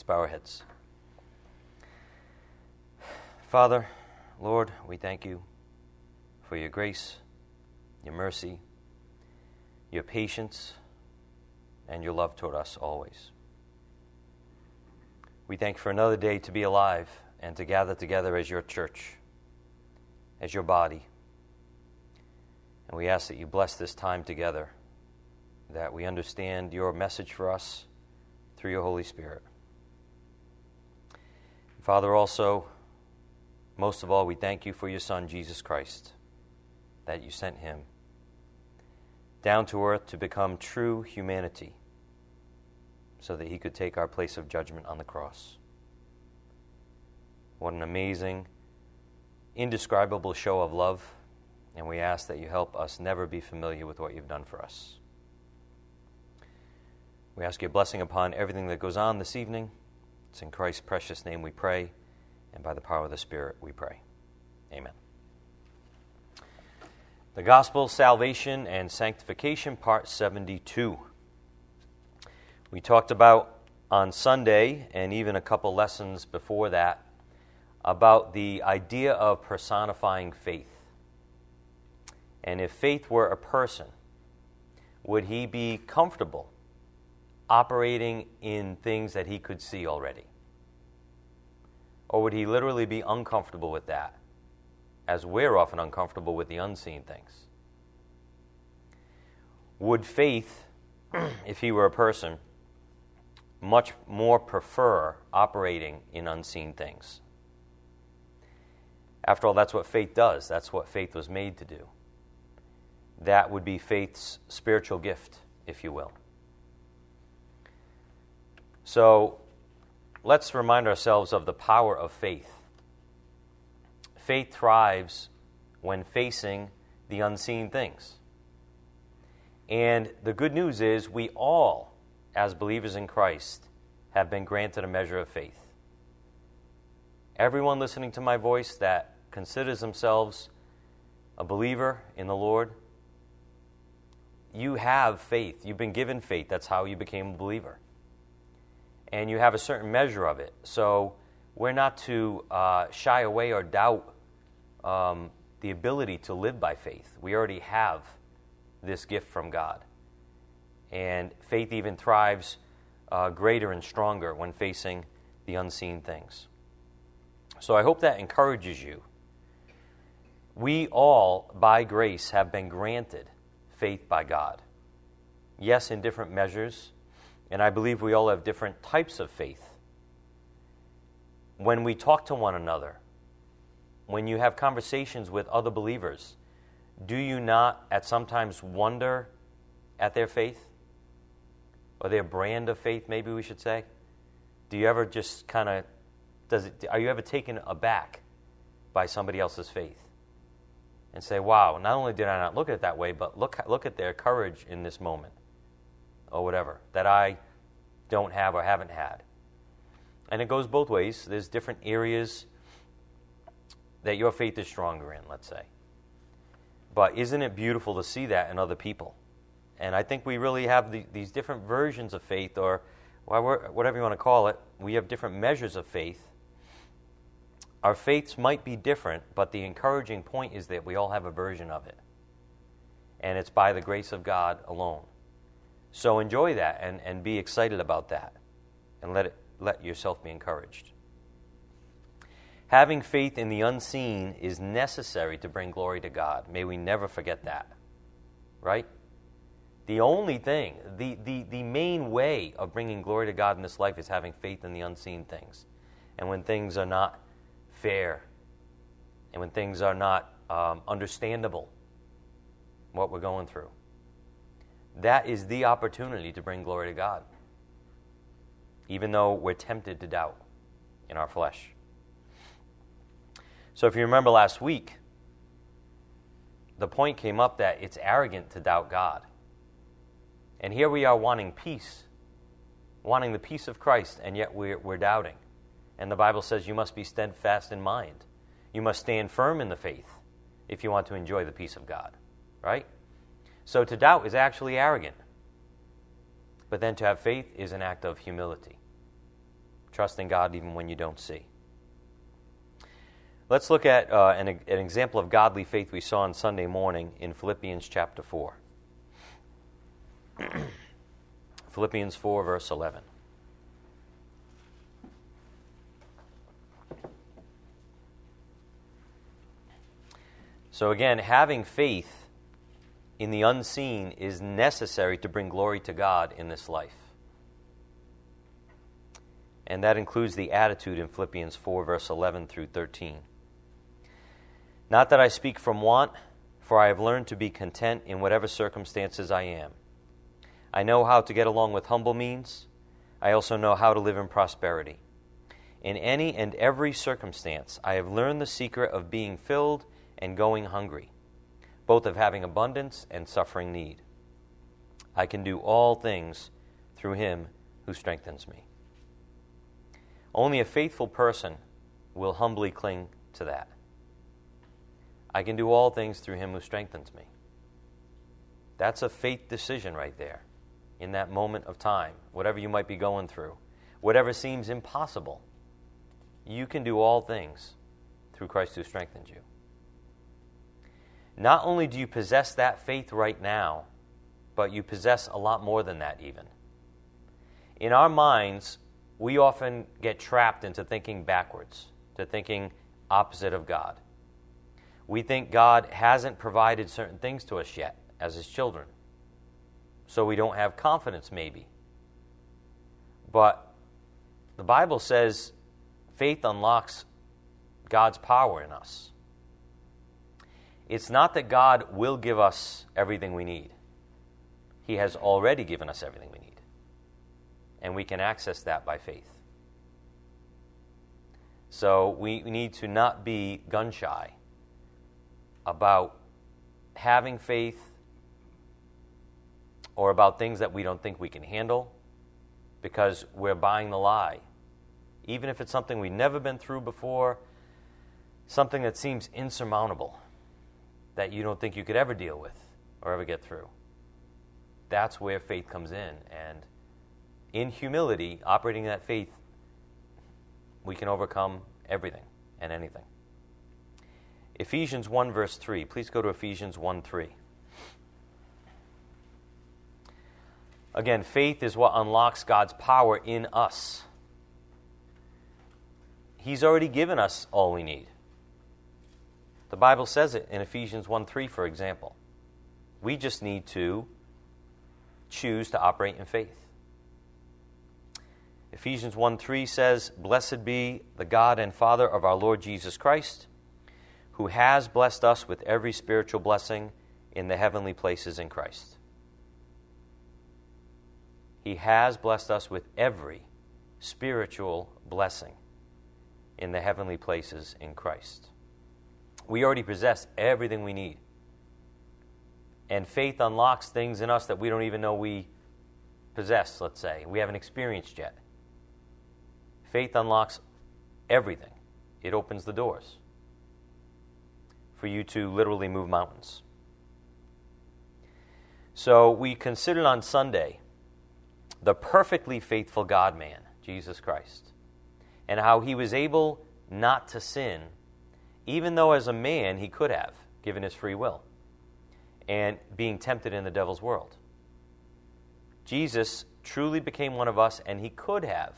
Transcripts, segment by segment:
Let's bow our heads. Father, Lord, we thank you for your grace, your mercy, your patience, and your love toward us always. We thank you for another day to be alive and to gather together as your church, as your body. And we ask that you bless this time together, that we understand your message for us through your Holy Spirit. Father, also, most of all, we thank you for your Son, Jesus Christ, that you sent him down to earth to become true humanity so that he could take our place of judgment on the cross. What an amazing, indescribable show of love, and we ask that you help us never be familiar with what you've done for us. We ask your blessing upon everything that goes on this evening. It's in Christ's precious name we pray, and by the power of the Spirit we pray. Amen. The Gospel, Salvation, and Sanctification, Part 72. We talked about on Sunday, and even a couple lessons before that, about the idea of personifying faith. And if faith were a person, would he be comfortable operating in things that he could see already? Or would he literally be uncomfortable with that, as we're often uncomfortable with the unseen things? Would faith, if he were a person, much more prefer operating in unseen things. After all, that's what faith does. That's what faith was made to do. That would be faith's spiritual gift, if you will. So let's remind ourselves of the power of faith. Faith thrives when facing the unseen things. And the good news is we all as believers in Christ, have been granted a measure of faith. Everyone listening to my voice that considers themselves a believer in the Lord, you have faith. You've been given faith. That's how you became a believer. And you have a certain measure of it. So we're not to uh, shy away or doubt um, the ability to live by faith. We already have this gift from God. And faith even thrives uh, greater and stronger when facing the unseen things. So I hope that encourages you. We all, by grace, have been granted faith by God. Yes, in different measures, and I believe we all have different types of faith. When we talk to one another, when you have conversations with other believers, do you not at sometimes wonder at their faith? or their brand of faith, maybe we should say? Do you ever just kind of, does it, are you ever taken aback by somebody else's faith? And say, wow, not only did I not look at it that way, but look, look at their courage in this moment, or whatever, that I don't have or haven't had. And it goes both ways. There's different areas that your faith is stronger in, let's say. But isn't it beautiful to see that in other people? And I think we really have the, these different versions of faith, or whatever you want to call it. We have different measures of faith. Our faiths might be different, but the encouraging point is that we all have a version of it. And it's by the grace of God alone. So enjoy that and, and be excited about that. And let, it, let yourself be encouraged. Having faith in the unseen is necessary to bring glory to God. May we never forget that. Right? The only thing, the, the, the main way of bringing glory to God in this life is having faith in the unseen things. And when things are not fair, and when things are not um, understandable, what we're going through, that is the opportunity to bring glory to God, even though we're tempted to doubt in our flesh. So, if you remember last week, the point came up that it's arrogant to doubt God. And here we are wanting peace, wanting the peace of Christ, and yet we're, we're doubting. And the Bible says you must be steadfast in mind. You must stand firm in the faith if you want to enjoy the peace of God, right? So to doubt is actually arrogant. But then to have faith is an act of humility, trusting God even when you don't see. Let's look at uh, an, an example of godly faith we saw on Sunday morning in Philippians chapter 4. Philippians 4, verse 11. So, again, having faith in the unseen is necessary to bring glory to God in this life. And that includes the attitude in Philippians 4, verse 11 through 13. Not that I speak from want, for I have learned to be content in whatever circumstances I am. I know how to get along with humble means. I also know how to live in prosperity. In any and every circumstance, I have learned the secret of being filled and going hungry, both of having abundance and suffering need. I can do all things through him who strengthens me. Only a faithful person will humbly cling to that. I can do all things through him who strengthens me. That's a faith decision right there in that moment of time, whatever you might be going through, whatever seems impossible. You can do all things through Christ who strengthens you. Not only do you possess that faith right now, but you possess a lot more than that, even. In our minds, we often get trapped into thinking backwards, to thinking opposite of God. We think God hasn't provided certain things to us yet as His children, so we don't have confidence, maybe. But the Bible says faith unlocks God's power in us. It's not that God will give us everything we need, He has already given us everything we need. And we can access that by faith. So we need to not be gun shy about having faith or about things that we don't think we can handle because we're buying the lie. Even if it's something we've never been through before, something that seems insurmountable that you don't think you could ever deal with or ever get through. That's where faith comes in. And in humility, operating that faith, we can overcome everything and anything. Ephesians 1, verse 3. Please go to Ephesians 1 3. Again, faith is what unlocks God's power in us. He's already given us all we need. The Bible says it in Ephesians 1 3, for example. We just need to choose to operate in faith. Ephesians 1 3 says, Blessed be the God and Father of our Lord Jesus Christ, who has blessed us with every spiritual blessing in the heavenly places in Christ. He has blessed us with every spiritual blessing in the heavenly places in Christ. We already possess everything we need. And faith unlocks things in us that we don't even know we possess, let's say. We haven't experienced yet. Faith unlocks everything, it opens the doors for you to literally move mountains. So we considered on Sunday the perfectly faithful God man, Jesus Christ, and how he was able not to sin even though as a man he could have, given his free will, and being tempted in the devil's world. Jesus truly became one of us, and he could have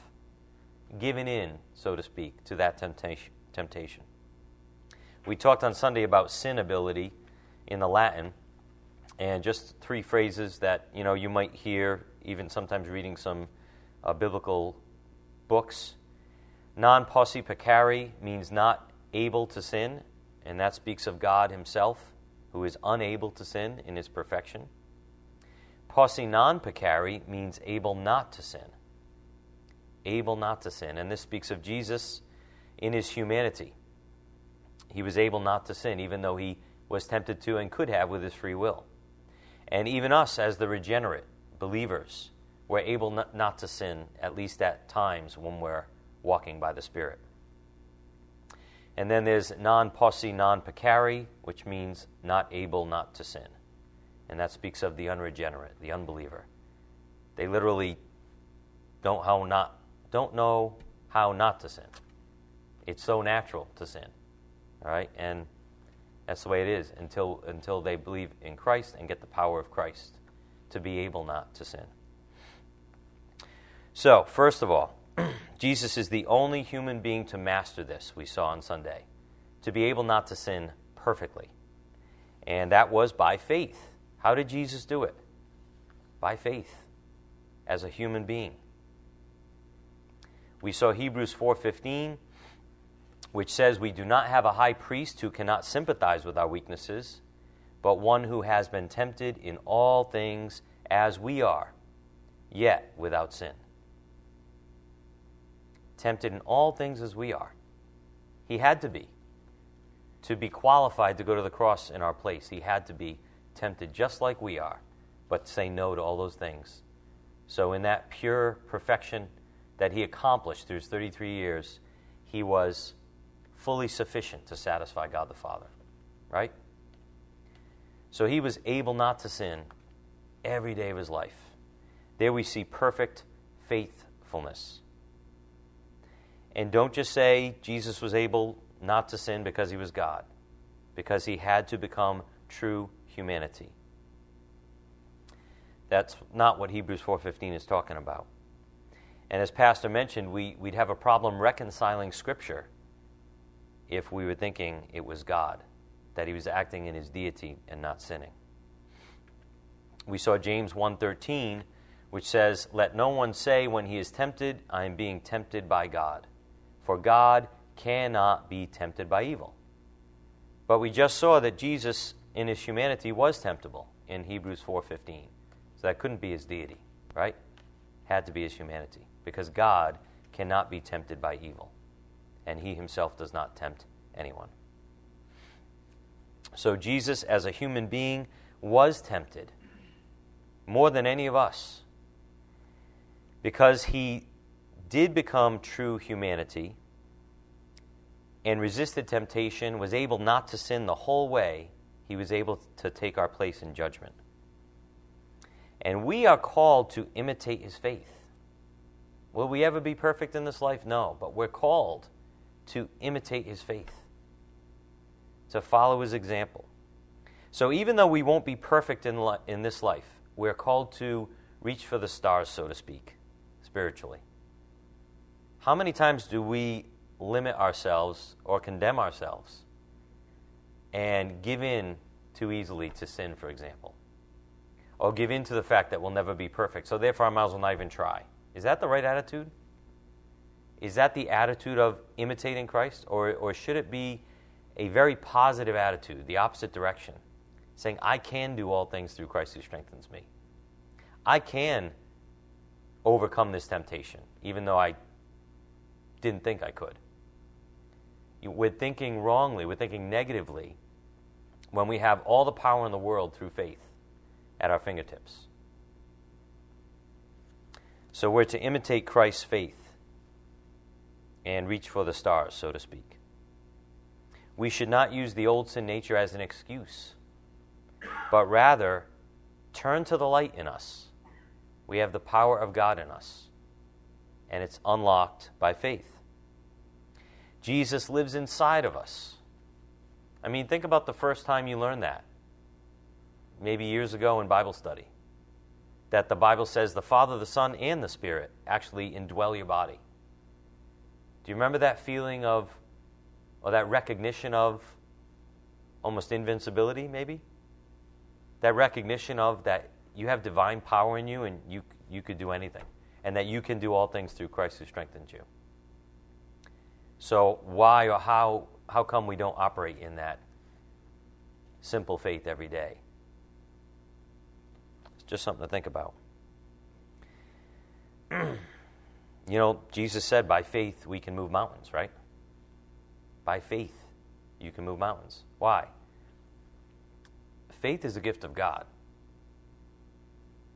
given in, so to speak, to that temptation. temptation. We talked on Sunday about sin ability in the Latin, and just three phrases that you know you might hear, even sometimes reading some uh, biblical books. Non posse peccare means not able to sin, and that speaks of God Himself, who is unable to sin in His perfection. Posse non peccare means able not to sin. Able not to sin. And this speaks of Jesus in His humanity. He was able not to sin, even though He was tempted to and could have with His free will. And even us, as the regenerate believers, we're able not to sin, at least at times when we're walking by the Spirit. And then there's non posse, non peccare, which means not able not to sin. And that speaks of the unregenerate, the unbeliever. They literally don't, how not, don't know how not to sin. It's so natural to sin. All right? And that's the way it is until, until they believe in Christ and get the power of Christ to be able not to sin. So, first of all, Jesus is the only human being to master this, we saw on Sunday, to be able not to sin perfectly. And that was by faith. How did Jesus do it? By faith as a human being. We saw Hebrews 4:15 which says we do not have a high priest who cannot sympathize with our weaknesses, but one who has been tempted in all things as we are, yet without sin. Tempted in all things as we are. He had to be. To be qualified to go to the cross in our place, he had to be tempted just like we are, but say no to all those things. So, in that pure perfection that he accomplished through his 33 years, he was fully sufficient to satisfy God the Father. Right? So he was able not to sin every day of his life. There we see perfect faithfulness. And don't just say Jesus was able not to sin because he was God, because he had to become true humanity. That's not what Hebrews 4:15 is talking about. And as Pastor mentioned, we, we'd have a problem reconciling Scripture if we were thinking it was God, that he was acting in his deity and not sinning. We saw James 1:13, which says, "Let no one say when he is tempted, I am being tempted by God, for God cannot be tempted by evil." But we just saw that Jesus in his humanity was temptable in Hebrews 4:15. So that couldn't be his deity, right? Had to be his humanity because God cannot be tempted by evil and he himself does not tempt anyone. So Jesus, as a human being, was tempted more than any of us because he did become true humanity and resisted temptation, was able not to sin the whole way, he was able to take our place in judgment. And we are called to imitate his faith. Will we ever be perfect in this life? No, but we're called to imitate his faith, to follow his example. So even though we won't be perfect in, li- in this life, we're called to reach for the stars, so to speak, spiritually. How many times do we limit ourselves or condemn ourselves and give in too easily to sin, for example? Or give in to the fact that we'll never be perfect, so therefore I might as well not even try. Is that the right attitude? Is that the attitude of imitating Christ? Or, or should it be a very positive attitude, the opposite direction? Saying, I can do all things through Christ who strengthens me. I can overcome this temptation, even though I didn't think I could. We're thinking wrongly, we're thinking negatively when we have all the power in the world through faith at our fingertips. So we're to imitate Christ's faith and reach for the stars, so to speak. We should not use the old sin nature as an excuse, but rather turn to the light in us. We have the power of God in us, and it's unlocked by faith. Jesus lives inside of us. I mean, think about the first time you learned that. Maybe years ago in Bible study. That the Bible says the Father, the Son, and the Spirit actually indwell your body. Do you remember that feeling of, or that recognition of almost invincibility, maybe? That recognition of that you have divine power in you and you, you could do anything, and that you can do all things through Christ who strengthens you. So, why or how, how come we don't operate in that simple faith every day? It's just something to think about. You know, Jesus said, by faith we can move mountains, right? By faith you can move mountains. Why? Faith is a gift of God.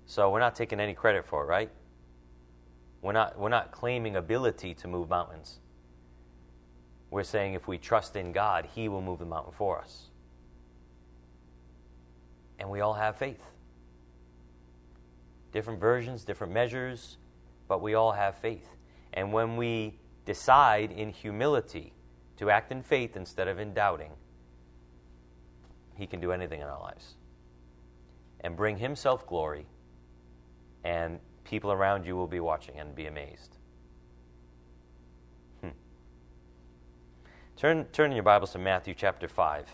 So we're not taking any credit for it, right? We're not, we're not claiming ability to move mountains. We're saying if we trust in God, He will move the mountain for us. And we all have faith. Different versions, different measures, but we all have faith. And when we decide in humility to act in faith instead of in doubting, He can do anything in our lives and bring Himself glory, and people around you will be watching and be amazed. Turn, turn your Bibles to Matthew chapter 5.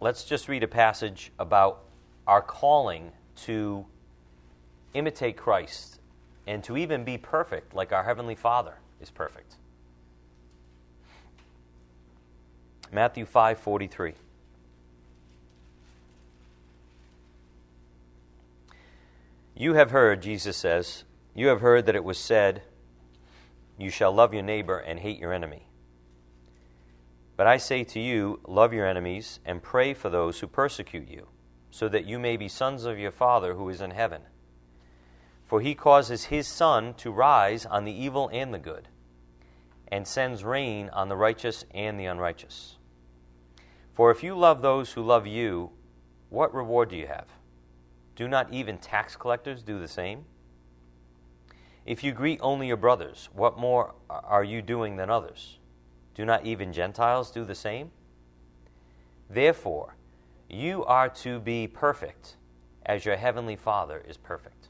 Let's just read a passage about our calling to imitate Christ and to even be perfect like our Heavenly Father is perfect. Matthew 5:43 You have heard, Jesus says, you have heard that it was said, You shall love your neighbor and hate your enemy. But I say to you, love your enemies and pray for those who persecute you, so that you may be sons of your Father who is in heaven. For he causes his sun to rise on the evil and the good, and sends rain on the righteous and the unrighteous. For if you love those who love you, what reward do you have? Do not even tax collectors do the same? If you greet only your brothers, what more are you doing than others? Do not even Gentiles do the same? Therefore, you are to be perfect as your heavenly Father is perfect.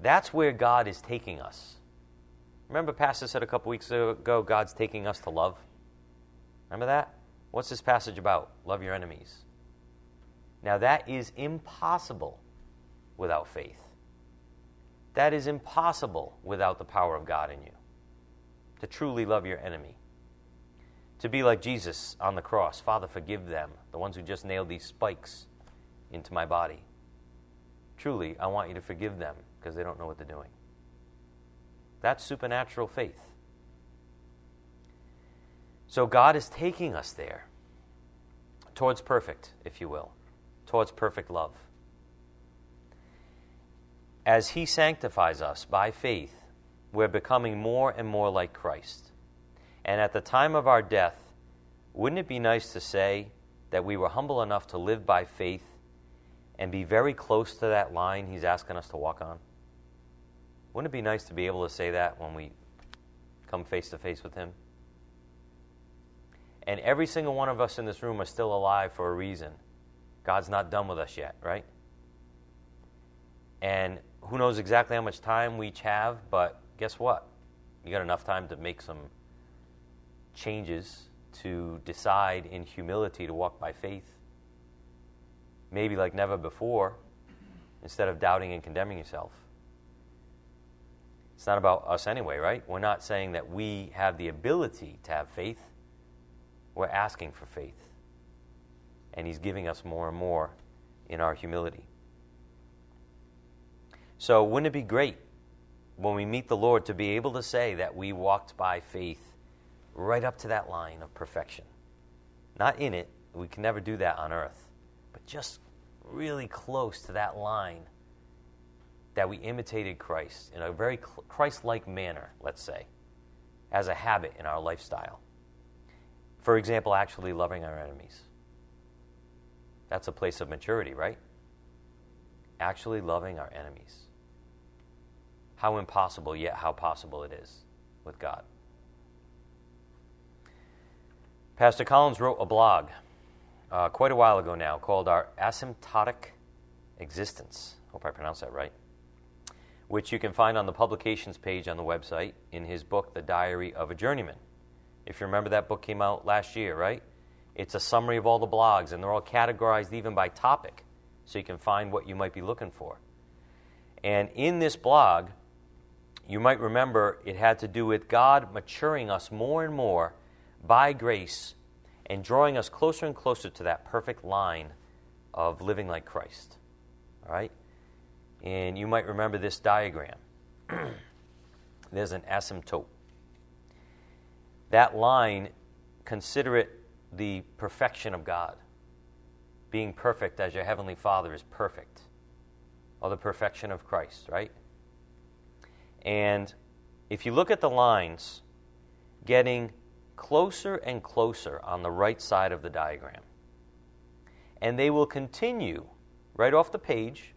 That's where God is taking us. Remember, Pastor said a couple weeks ago, God's taking us to love? Remember that? What's this passage about? Love your enemies. Now, that is impossible without faith. That is impossible without the power of God in you. To truly love your enemy. To be like Jesus on the cross Father, forgive them, the ones who just nailed these spikes into my body. Truly, I want you to forgive them because they don't know what they're doing. That's supernatural faith. So God is taking us there towards perfect, if you will, towards perfect love. As He sanctifies us by faith, we're becoming more and more like Christ. And at the time of our death, wouldn't it be nice to say that we were humble enough to live by faith and be very close to that line He's asking us to walk on? Wouldn't it be nice to be able to say that when we come face to face with Him? And every single one of us in this room are still alive for a reason. God's not done with us yet, right? And who knows exactly how much time we each have, but guess what? You got enough time to make some changes to decide in humility to walk by faith. Maybe like never before, instead of doubting and condemning yourself. It's not about us anyway, right? We're not saying that we have the ability to have faith. We're asking for faith. And He's giving us more and more in our humility. So, wouldn't it be great when we meet the Lord to be able to say that we walked by faith right up to that line of perfection? Not in it, we can never do that on earth, but just really close to that line that we imitated Christ in a very Christ like manner, let's say, as a habit in our lifestyle. For example, actually loving our enemies. That's a place of maturity, right? Actually loving our enemies. How impossible, yet how possible it is with God. Pastor Collins wrote a blog uh, quite a while ago now called Our Asymptotic Existence. Hope I pronounced that right which you can find on the publications page on the website in his book, The Diary of a Journeyman. If you remember, that book came out last year, right? It's a summary of all the blogs, and they're all categorized even by topic, so you can find what you might be looking for. And in this blog, you might remember it had to do with God maturing us more and more by grace and drawing us closer and closer to that perfect line of living like Christ. All right? And you might remember this diagram. There's an asymptote. That line, consider it the perfection of God. Being perfect as your Heavenly Father is perfect, or the perfection of Christ, right? And if you look at the lines, getting closer and closer on the right side of the diagram, and they will continue right off the page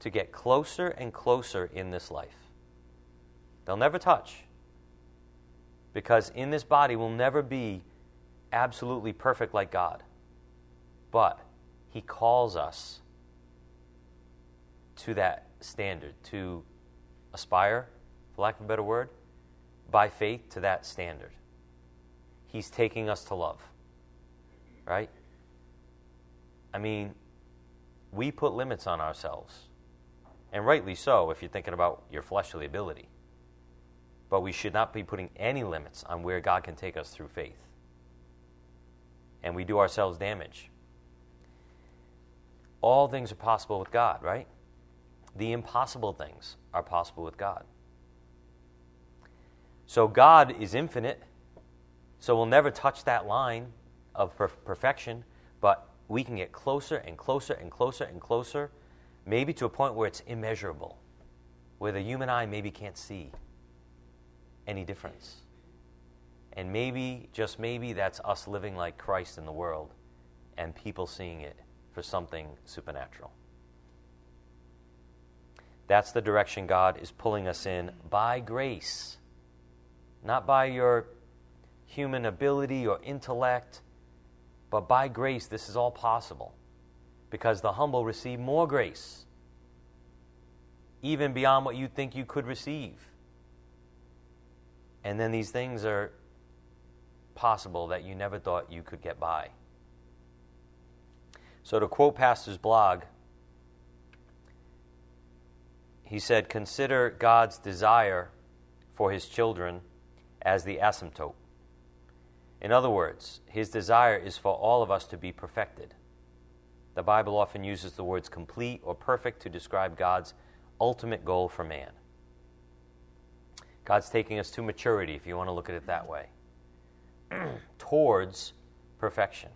to get closer and closer in this life. They'll never touch. Because in this body we'll never be absolutely perfect like God. But He calls us to that standard, to aspire, for lack of a better word, by faith to that standard. He's taking us to love. Right? I mean, we put limits on ourselves. And rightly so if you're thinking about your fleshly ability. But we should not be putting any limits on where God can take us through faith. And we do ourselves damage. All things are possible with God, right? The impossible things are possible with God. So God is infinite, so we'll never touch that line of per- perfection, but we can get closer and closer and closer and closer, maybe to a point where it's immeasurable, where the human eye maybe can't see any difference. And maybe, just maybe, that's us living like Christ in the world and people seeing it for something supernatural. That's the direction God is pulling us in by grace, not by your human ability or intellect, but by grace. This is all possible because the humble receive more grace, even beyond what you think you could receive. And then these things are possible that you never thought you could get by. So, to quote Pastor's blog, he said, Consider God's desire for his children as the asymptote. In other words, his desire is for all of us to be perfected. The Bible often uses the words complete or perfect to describe God's ultimate goal for man. God's taking us to maturity, if you want to look at it that way, towards perfection.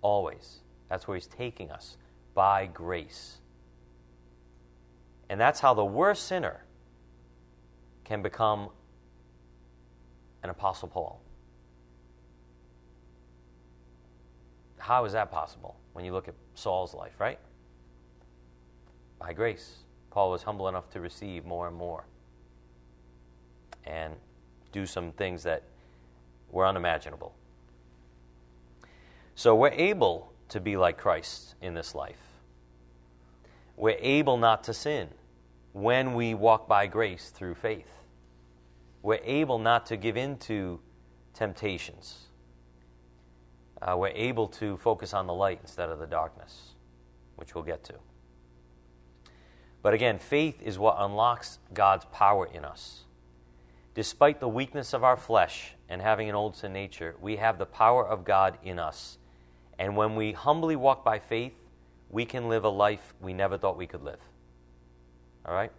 Always. That's where He's taking us by grace. And that's how the worst sinner can become an Apostle Paul. How is that possible when you look at Saul's life, right? By grace. Paul was humble enough to receive more and more and do some things that were unimaginable. So we're able to be like Christ in this life. We're able not to sin when we walk by grace through faith. We're able not to give in to temptations. Uh, we're able to focus on the light instead of the darkness, which we'll get to. But again, faith is what unlocks God's power in us. Despite the weakness of our flesh and having an old sin nature, we have the power of God in us. And when we humbly walk by faith, we can live a life we never thought we could live. All right?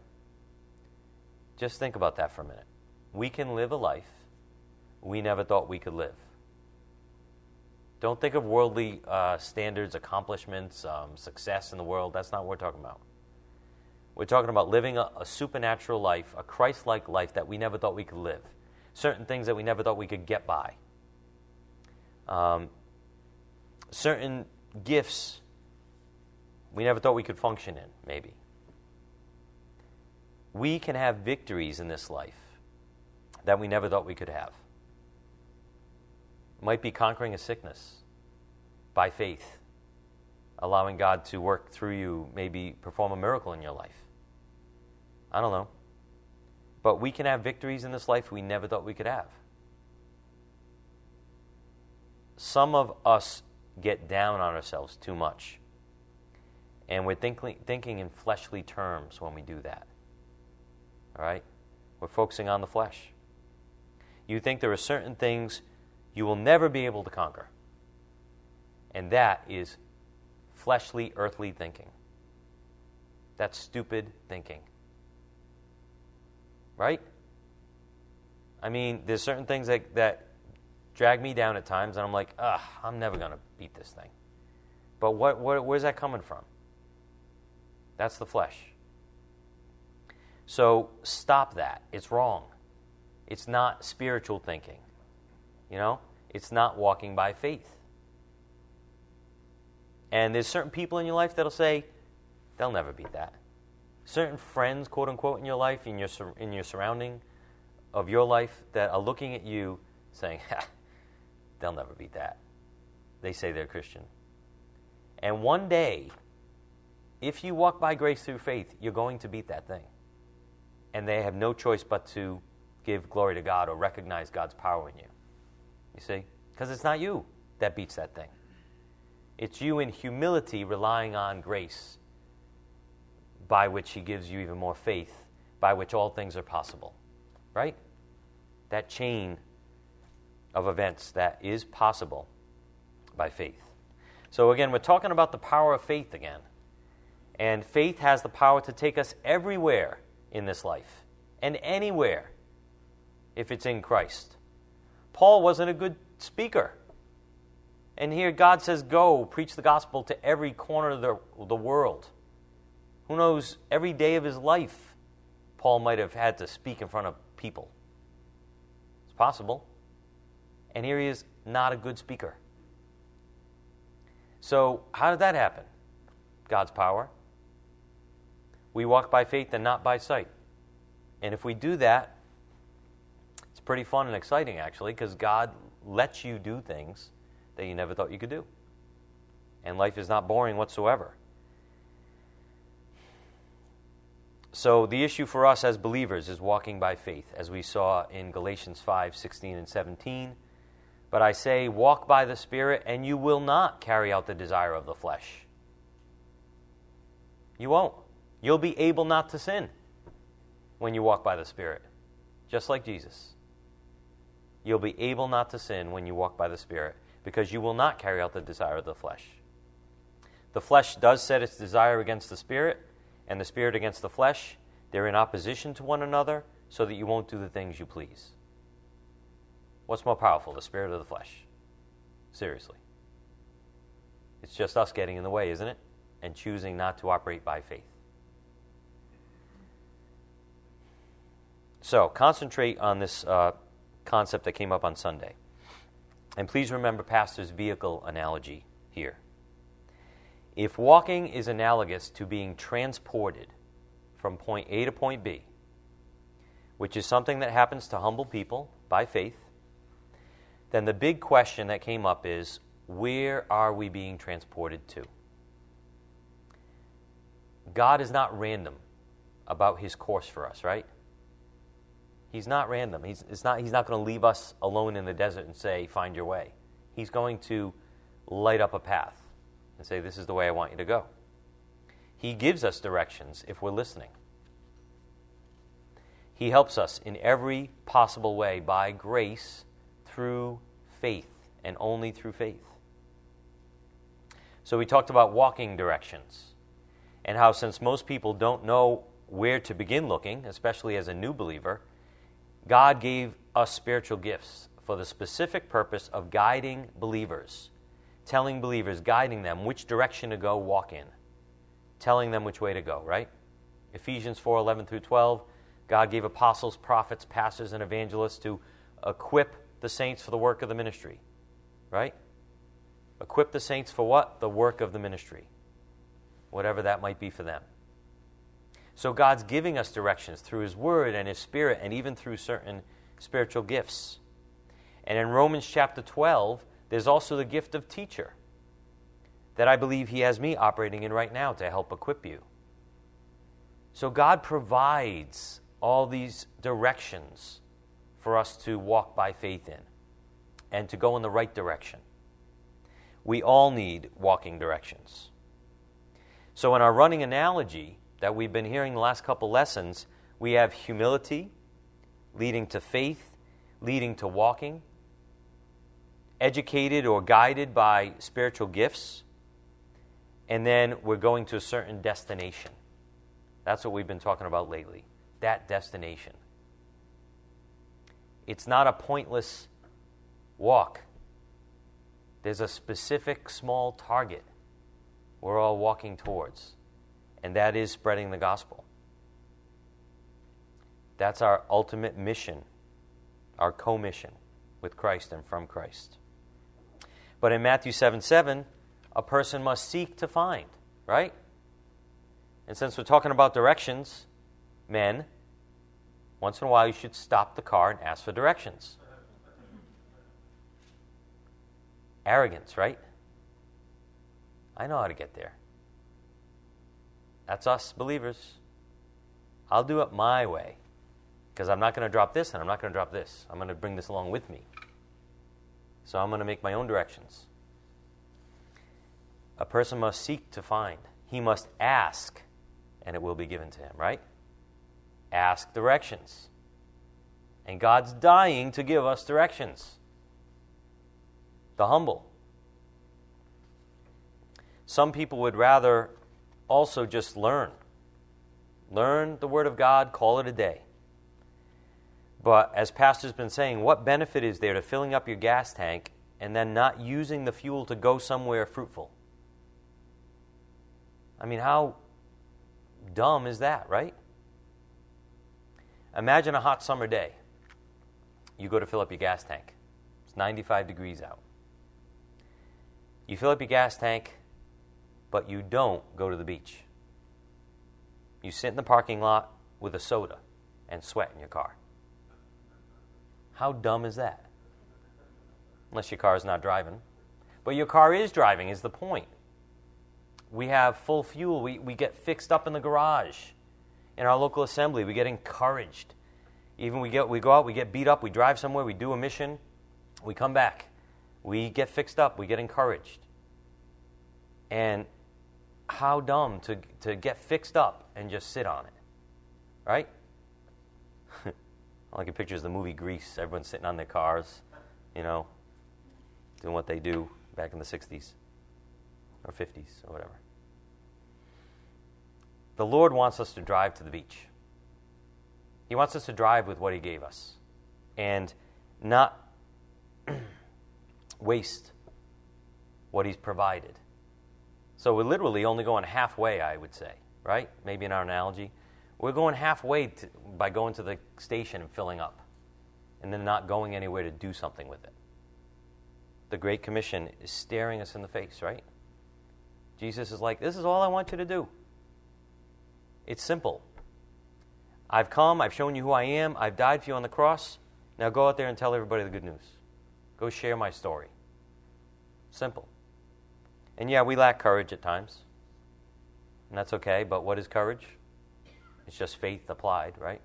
Just think about that for a minute. We can live a life we never thought we could live. Don't think of worldly uh, standards, accomplishments, um, success in the world. That's not what we're talking about. We're talking about living a, a supernatural life, a Christ like life that we never thought we could live, certain things that we never thought we could get by, um, certain gifts we never thought we could function in, maybe. We can have victories in this life that we never thought we could have. It might be conquering a sickness by faith, allowing God to work through you, maybe perform a miracle in your life. I don't know. But we can have victories in this life we never thought we could have. Some of us get down on ourselves too much. And we're thinking, thinking in fleshly terms when we do that. All right? We're focusing on the flesh. You think there are certain things you will never be able to conquer. And that is fleshly, earthly thinking. That's stupid thinking right? I mean, there's certain things that, that drag me down at times, and I'm like, ugh, I'm never going to beat this thing. But what, what, where's that coming from? That's the flesh. So stop that. It's wrong. It's not spiritual thinking. You know, it's not walking by faith. And there's certain people in your life that'll say, they'll never beat that certain friends, quote unquote, in your life, in your, in your surrounding, of your life that are looking at you saying, they'll never beat that. They say they're Christian. And one day, if you walk by grace through faith, you're going to beat that thing. And they have no choice but to give glory to God or recognize God's power in you. You see? Because it's not you that beats that thing. It's you in humility relying on grace by which He gives you even more faith, by which all things are possible. Right? That chain of events that is possible by faith. So, again, we're talking about the power of faith again. And faith has the power to take us everywhere in this life and anywhere if it's in Christ. Paul wasn't a good speaker. And here God says, Go, preach the gospel to every corner of the, the world. Who knows, every day of his life, Paul might have had to speak in front of people. It's possible. And here he is, not a good speaker. So, how did that happen? God's power. We walk by faith and not by sight. And if we do that, it's pretty fun and exciting, actually, because God lets you do things that you never thought you could do. And life is not boring whatsoever. So, the issue for us as believers is walking by faith, as we saw in Galatians 5 16 and 17. But I say, walk by the Spirit, and you will not carry out the desire of the flesh. You won't. You'll be able not to sin when you walk by the Spirit, just like Jesus. You'll be able not to sin when you walk by the Spirit because you will not carry out the desire of the flesh. The flesh does set its desire against the Spirit, and the Spirit against the flesh. They're in opposition to one another so that you won't do the things you please. What's more powerful, the Spirit or the flesh? Seriously. It's just us getting in the way, isn't it? And choosing not to operate by faith. So, concentrate on this uh, concept that came up on Sunday. And please remember Pastor's vehicle analogy here. If walking is analogous to being transported from point A to point B, which is something that happens to humble people by faith, then the big question that came up is where are we being transported to? God is not random about his course for us, right? He's not random. He's, not, he's not going to leave us alone in the desert and say, find your way. He's going to light up a path and say, this is the way I want you to go. He gives us directions if we're listening. He helps us in every possible way by grace through faith and only through faith. So we talked about walking directions and how, since most people don't know where to begin looking, especially as a new believer, God gave us spiritual gifts for the specific purpose of guiding believers, telling believers, guiding them which direction to go walk in, telling them which way to go, right? Ephesians 4 11 through 12, God gave apostles, prophets, pastors, and evangelists to equip the saints for the work of the ministry, right? Equip the saints for what? The work of the ministry, whatever that might be for them. So God's giving us directions through His Word and His Spirit and even through certain spiritual gifts. And in Romans chapter 12, there's also the gift of teacher that I believe He has me operating in right now to help equip you. So God provides all these directions for us to walk by faith in and to go in the right direction. We all need walking directions. So, in our running analogy, that we've been hearing the last couple lessons, we have humility leading to faith, leading to walking, educated or guided by spiritual gifts, and then we're going to a certain destination. That's what we've been talking about lately. That destination. It's not a pointless walk. There's a specific small target we're all walking towards and that is spreading the gospel. That's our ultimate mission, our commission with Christ and from Christ. But in Matthew 7 7, a person must seek to find, right? And since we're talking about directions, men, once in a while you should stop the car and ask for directions. Arrogance, right? I know how to get there. That's us believers. I'll do it my way because I'm not going to drop this and I'm not going to drop this. I'm going to bring this along with me. So I'm going to make my own directions. A person must seek to find, he must ask, and it will be given to him, right? Ask directions. And God's dying to give us directions. The humble. Some people would rather also just learn. Learn the Word of God, call it a day. But as Pastor's been saying, what benefit is there to filling up your gas tank and then not using the fuel to go somewhere fruitful? I mean, how dumb is that, right? Imagine a hot summer day. You go to fill up your gas tank. It's 95 degrees out. You fill up your gas tank, but you don't go to the beach. You sit in the parking lot with a soda and sweat in your car. How dumb is that? Unless your car is not driving. But your car is driving, is the point. We have full fuel. We, we get fixed up in the garage. In our local assembly, we get encouraged. Even we, get, we go out, we get beat up, we drive somewhere, we do a mission, we come back. We get fixed up, we get encouraged. And how dumb to, to get fixed up and just sit on it, right? All I can picture is the movie Grease. Everyone's sitting on their cars, you know, doing what they do back in the 60s or 50s or whatever. The Lord wants us to drive to the beach. He wants us to drive with what He gave us and not waste what He's provided. So we're literally only going halfway, I would say, right? Maybe in our analogy. We're going halfway to, by going to the station and filling up, and then not going anywhere to do something with it. The Great Commission is staring us in the face, right? Jesus is like, This is all I want you to do. It's simple. I've come, I've shown you who I am, I've died for you on the cross. Now go out there and tell everybody the good news. Go share my story. Simple. And yeah, we lack courage at times. And that's okay, but what is courage? It's just faith applied, right?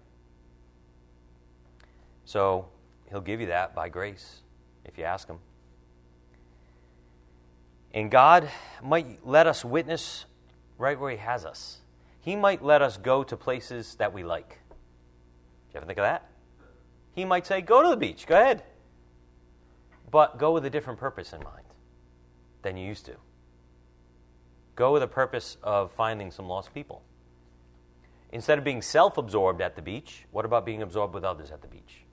So he'll give you that by grace if you ask him. And God might let us witness right where he has us. He might let us go to places that we like. Do you ever think of that? He might say, Go to the beach, go ahead. But go with a different purpose in mind than you used to. Go with a purpose of finding some lost people. Instead of being self absorbed at the beach, what about being absorbed with others at the beach?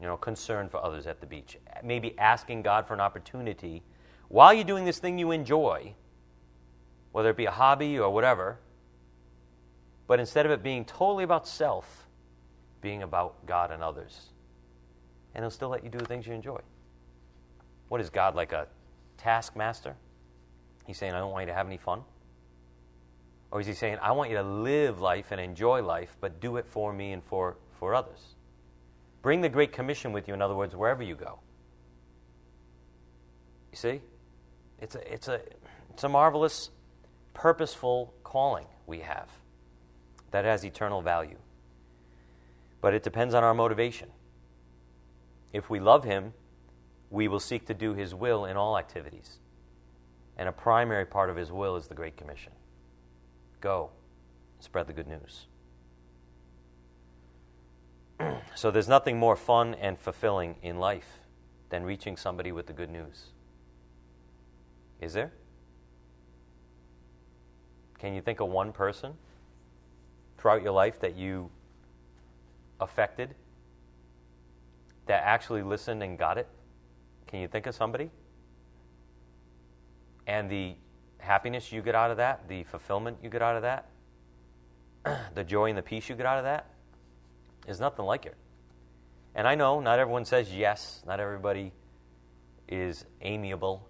You know, concern for others at the beach. Maybe asking God for an opportunity while you're doing this thing you enjoy, whether it be a hobby or whatever, but instead of it being totally about self, being about God and others. And He'll still let you do the things you enjoy. What is God like a taskmaster? He's saying, I don't want you to have any fun. Or is he saying, I want you to live life and enjoy life, but do it for me and for, for others? Bring the Great Commission with you, in other words, wherever you go. You see? It's a, it's a, it's a marvelous, purposeful calling we have that has eternal value. But it depends on our motivation. If we love Him, we will seek to do His will in all activities. And a primary part of His will is the Great Commission go, spread the good news. so there's nothing more fun and fulfilling in life than reaching somebody with the good news. Is there? Can you think of one person throughout your life that you affected that actually listened and got it? Can you think of somebody? And the happiness you get out of that, the fulfillment you get out of that, the joy and the peace you get out of that is nothing like it. And I know not everyone says yes, not everybody is amiable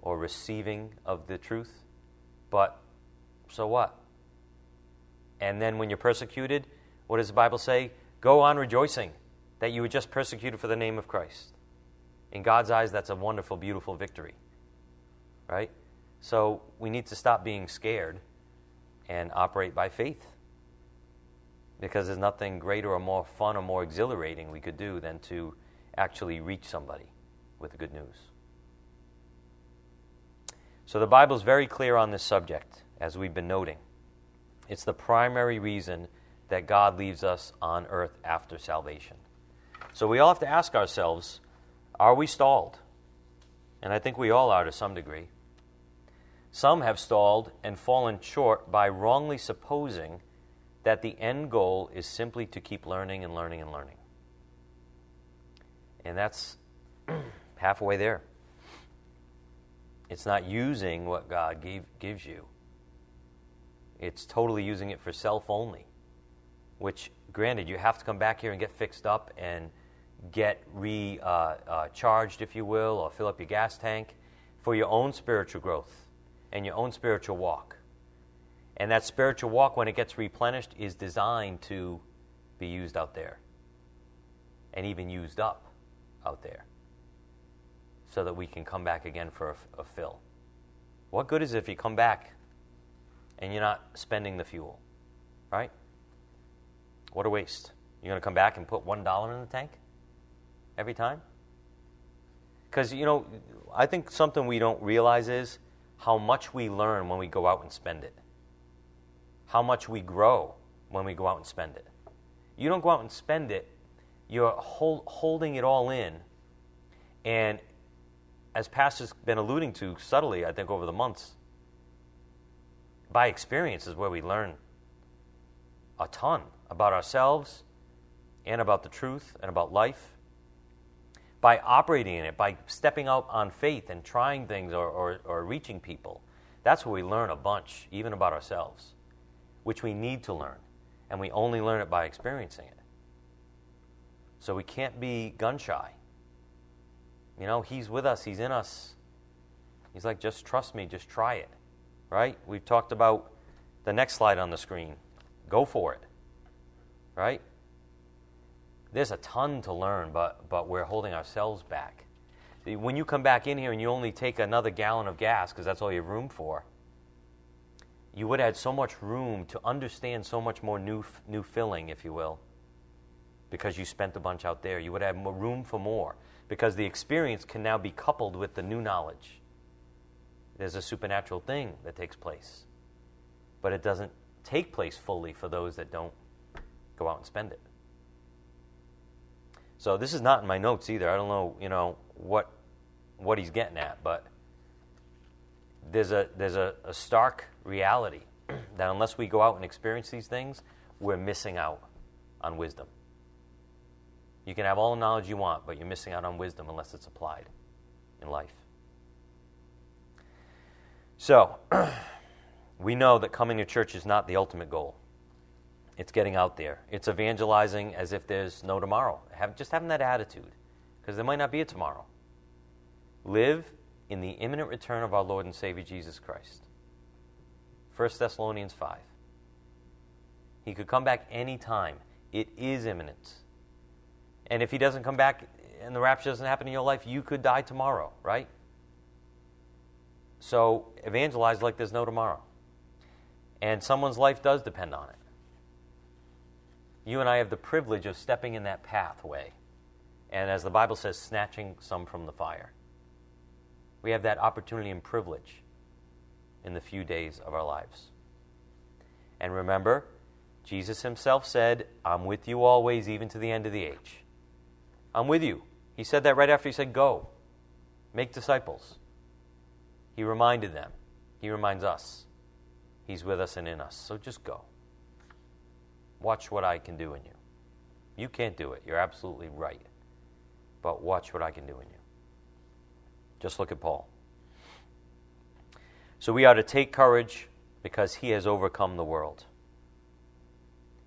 or receiving of the truth, but so what? And then when you're persecuted, what does the Bible say? Go on rejoicing that you were just persecuted for the name of Christ. In God's eyes, that's a wonderful, beautiful victory. Right? So we need to stop being scared and operate by faith. Because there's nothing greater or more fun or more exhilarating we could do than to actually reach somebody with the good news. So the Bible is very clear on this subject, as we've been noting. It's the primary reason that God leaves us on earth after salvation. So we all have to ask ourselves are we stalled? And I think we all are to some degree. Some have stalled and fallen short by wrongly supposing that the end goal is simply to keep learning and learning and learning. And that's halfway there. It's not using what God gave, gives you, it's totally using it for self only, which, granted, you have to come back here and get fixed up and get recharged, uh, uh, if you will, or fill up your gas tank for your own spiritual growth and your own spiritual walk. And that spiritual walk, when it gets replenished, is designed to be used out there and even used up out there so that we can come back again for a, a fill. What good is it if you come back and you're not spending the fuel, right? What a waste. You're going to come back and put $1 in the tank every time? Because, you know, I think something we don't realize is how much we learn when we go out and spend it, how much we grow when we go out and spend it. You don't go out and spend it, you're hold, holding it all in. And as Pastor's been alluding to subtly, I think, over the months, by experience is where we learn a ton about ourselves and about the truth and about life by operating in it, by stepping out on faith and trying things or, or, or reaching people. That's where we learn a bunch, even about ourselves, which we need to learn. And we only learn it by experiencing it. So we can't be gun shy. You know, He's with us, He's in us. He's like, just trust me, just try it. Right? We've talked about the next slide on the screen. Go for it. Right? There's a ton to learn, but, but we're holding ourselves back. When you come back in here and you only take another gallon of gas, because that's all you have room for, you would have had so much room to understand so much more new, new filling, if you will, because you spent a bunch out there. You would have more room for more, because the experience can now be coupled with the new knowledge. There's a supernatural thing that takes place, but it doesn't take place fully for those that don't go out and spend it. So this is not in my notes either. I don't know, you know, what what he's getting at, but there's a there's a, a stark reality that unless we go out and experience these things, we're missing out on wisdom. You can have all the knowledge you want, but you're missing out on wisdom unless it's applied in life. So, we know that coming to church is not the ultimate goal. It's getting out there. It's evangelizing as if there's no tomorrow. Have, just having that attitude, because there might not be a tomorrow. Live in the imminent return of our Lord and Savior Jesus Christ. 1 Thessalonians 5. He could come back any time. It is imminent. And if he doesn't come back and the rapture doesn't happen in your life, you could die tomorrow, right? So evangelize like there's no tomorrow. And someone's life does depend on it you and I have the privilege of stepping in that pathway. And as the Bible says, snatching some from the fire. We have that opportunity and privilege in the few days of our lives. And remember, Jesus himself said, I'm with you always, even to the end of the age. I'm with you. He said that right after he said, Go, make disciples. He reminded them. He reminds us. He's with us and in us. So just go. Watch what I can do in you. You can't do it. You're absolutely right. But watch what I can do in you. Just look at Paul. So we are to take courage because he has overcome the world.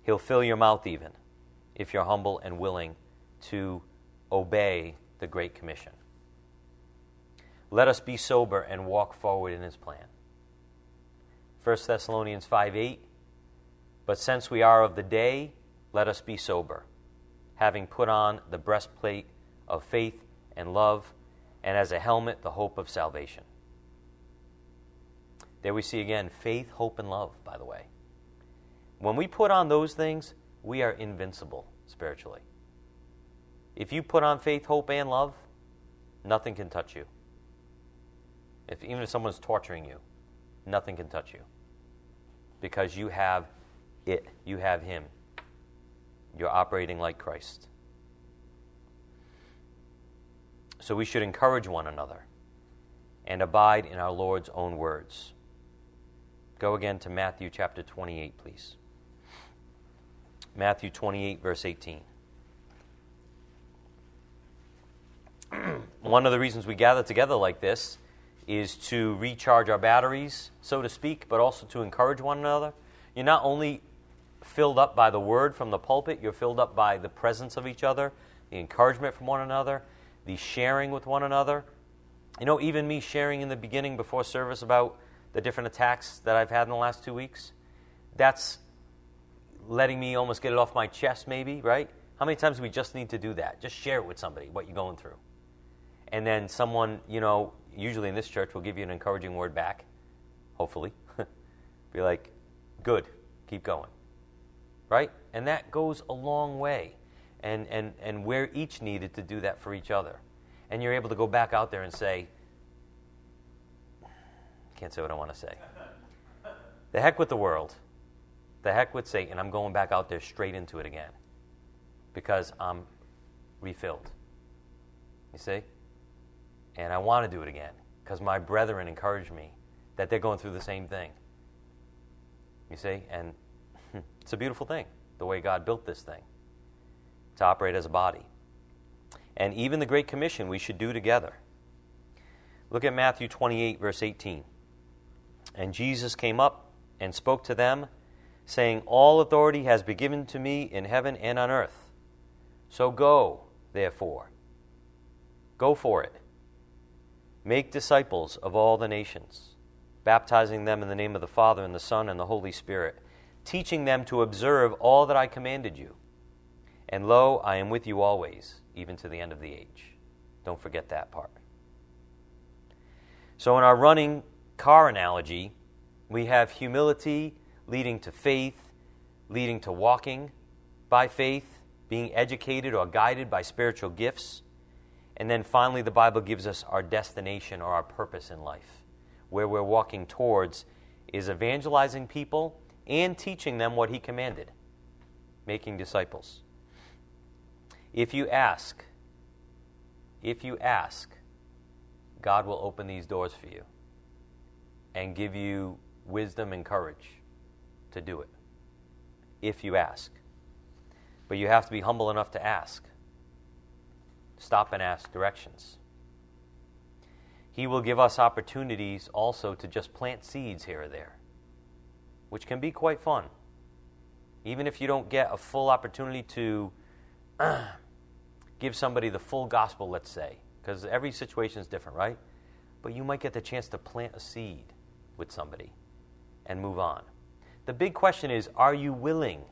He'll fill your mouth even if you're humble and willing to obey the Great Commission. Let us be sober and walk forward in his plan. 1 Thessalonians 5 8 but since we are of the day, let us be sober, having put on the breastplate of faith and love, and as a helmet, the hope of salvation. There we see again faith, hope, and love, by the way. When we put on those things, we are invincible spiritually. If you put on faith, hope, and love, nothing can touch you. If, even if someone's torturing you, nothing can touch you. Because you have it, you have Him. You're operating like Christ. So we should encourage one another and abide in our Lord's own words. Go again to Matthew chapter 28, please. Matthew 28, verse 18. One of the reasons we gather together like this is to recharge our batteries, so to speak, but also to encourage one another. You're not only filled up by the word from the pulpit, you're filled up by the presence of each other, the encouragement from one another, the sharing with one another. You know, even me sharing in the beginning before service about the different attacks that I've had in the last two weeks, that's letting me almost get it off my chest, maybe, right? How many times do we just need to do that? Just share it with somebody, what you're going through. And then someone, you know, usually in this church will give you an encouraging word back, hopefully. Be like, good, keep going. Right? And that goes a long way. And, and, and we're each needed to do that for each other. And you're able to go back out there and say, can't say what I want to say. The heck with the world. The heck with Satan. I'm going back out there straight into it again because I'm refilled. You see? And I want to do it again because my brethren encourage me that they're going through the same thing. You see? And it's a beautiful thing, the way God built this thing to operate as a body. And even the Great Commission we should do together. Look at Matthew 28, verse 18. And Jesus came up and spoke to them, saying, All authority has been given to me in heaven and on earth. So go, therefore. Go for it. Make disciples of all the nations, baptizing them in the name of the Father, and the Son, and the Holy Spirit, teaching them to observe all that I commanded you. And lo, I am with you always, even to the end of the age. Don't forget that part. So, in our running car analogy, we have humility leading to faith, leading to walking by faith, being educated or guided by spiritual gifts. And then finally, the Bible gives us our destination or our purpose in life. Where we're walking towards is evangelizing people and teaching them what He commanded, making disciples. If you ask, if you ask, God will open these doors for you and give you wisdom and courage to do it. If you ask. But you have to be humble enough to ask. Stop and ask directions. He will give us opportunities also to just plant seeds here or there, which can be quite fun. Even if you don't get a full opportunity to give somebody the full gospel, let's say, because every situation is different, right? But you might get the chance to plant a seed with somebody and move on. The big question is are you willing?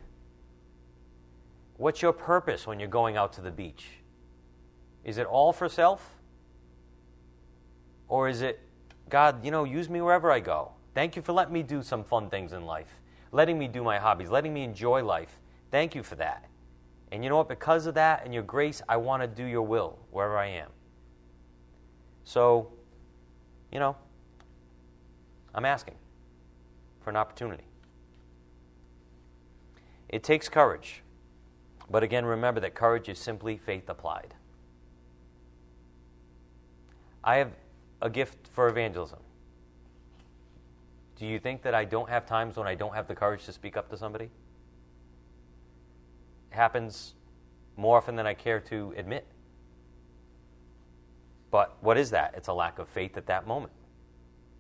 What's your purpose when you're going out to the beach? Is it all for self? Or is it, God, you know, use me wherever I go? Thank you for letting me do some fun things in life, letting me do my hobbies, letting me enjoy life. Thank you for that. And you know what? Because of that and your grace, I want to do your will wherever I am. So, you know, I'm asking for an opportunity. It takes courage. But again, remember that courage is simply faith applied. I have a gift for evangelism. Do you think that I don't have times when I don't have the courage to speak up to somebody? It happens more often than I care to admit. But what is that? It's a lack of faith at that moment.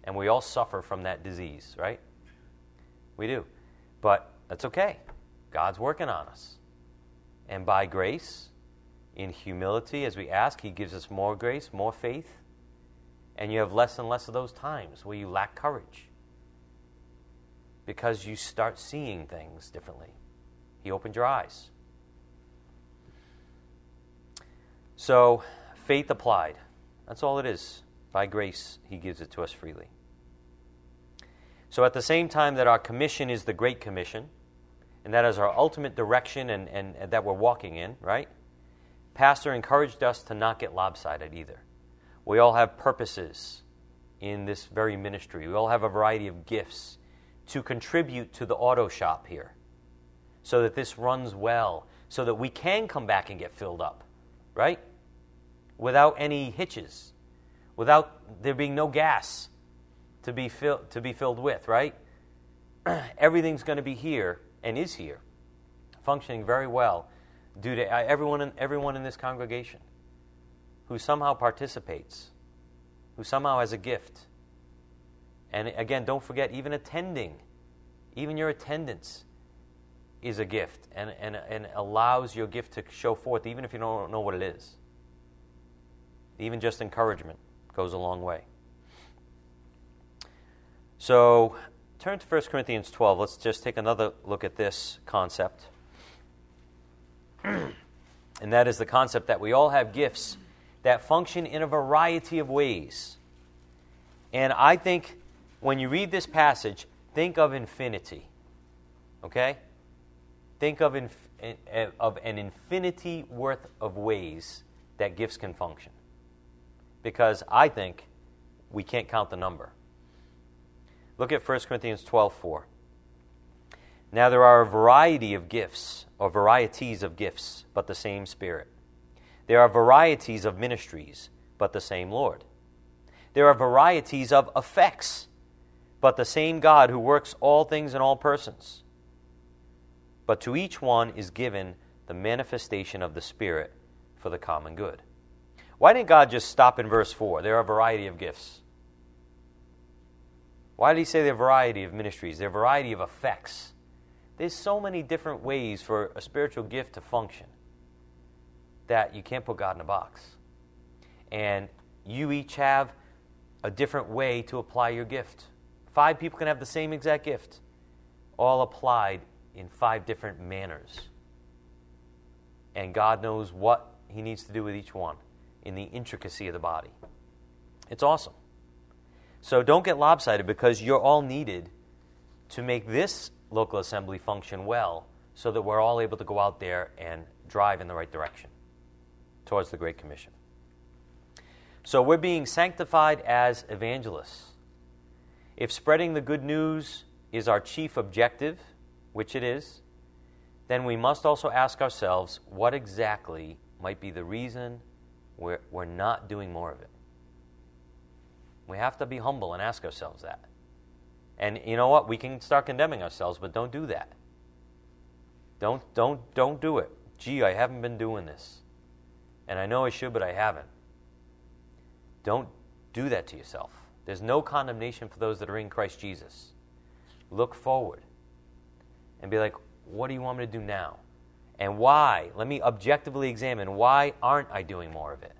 And we all suffer from that disease, right? We do. But that's okay. God's working on us. And by grace, in humility, as we ask, He gives us more grace, more faith. And you have less and less of those times where you lack courage because you start seeing things differently. He opened your eyes. So, faith applied. That's all it is. By grace, He gives it to us freely. So, at the same time that our commission is the Great Commission, and that is our ultimate direction and, and, and that we're walking in, right? Pastor encouraged us to not get lopsided either. We all have purposes in this very ministry, we all have a variety of gifts to contribute to the auto shop here so that this runs well, so that we can come back and get filled up, right? Without any hitches, without there being no gas to be, fill, to be filled with, right? Everything's going to be here and is here, functioning very well due to uh, everyone in, everyone in this congregation who somehow participates, who somehow has a gift. And again, don't forget, even attending, even your attendance is a gift and, and, and allows your gift to show forth, even if you don't know what it is. Even just encouragement goes a long way. So, turn to 1 Corinthians 12. Let's just take another look at this concept. and that is the concept that we all have gifts that function in a variety of ways. And I think when you read this passage, think of infinity. Okay? Think of, inf- eh, of an infinity worth of ways that gifts can function. Because I think we can't count the number. Look at 1 Corinthians 12 4. Now there are a variety of gifts, or varieties of gifts, but the same Spirit. There are varieties of ministries, but the same Lord. There are varieties of effects, but the same God who works all things in all persons but to each one is given the manifestation of the Spirit for the common good. Why didn't God just stop in verse 4? There are a variety of gifts. Why did he say there are a variety of ministries? There are a variety of effects. There's so many different ways for a spiritual gift to function that you can't put God in a box. And you each have a different way to apply your gift. Five people can have the same exact gift, all applied in five different manners. And God knows what He needs to do with each one in the intricacy of the body. It's awesome. So don't get lopsided because you're all needed to make this local assembly function well so that we're all able to go out there and drive in the right direction towards the Great Commission. So we're being sanctified as evangelists. If spreading the good news is our chief objective, which it is, then we must also ask ourselves what exactly might be the reason we're, we're not doing more of it. We have to be humble and ask ourselves that. And you know what? We can start condemning ourselves, but don't do that. Don't, don't, don't do it. Gee, I haven't been doing this. And I know I should, but I haven't. Don't do that to yourself. There's no condemnation for those that are in Christ Jesus. Look forward and be like, what do you want me to do now? And why? Let me objectively examine why aren't I doing more of it?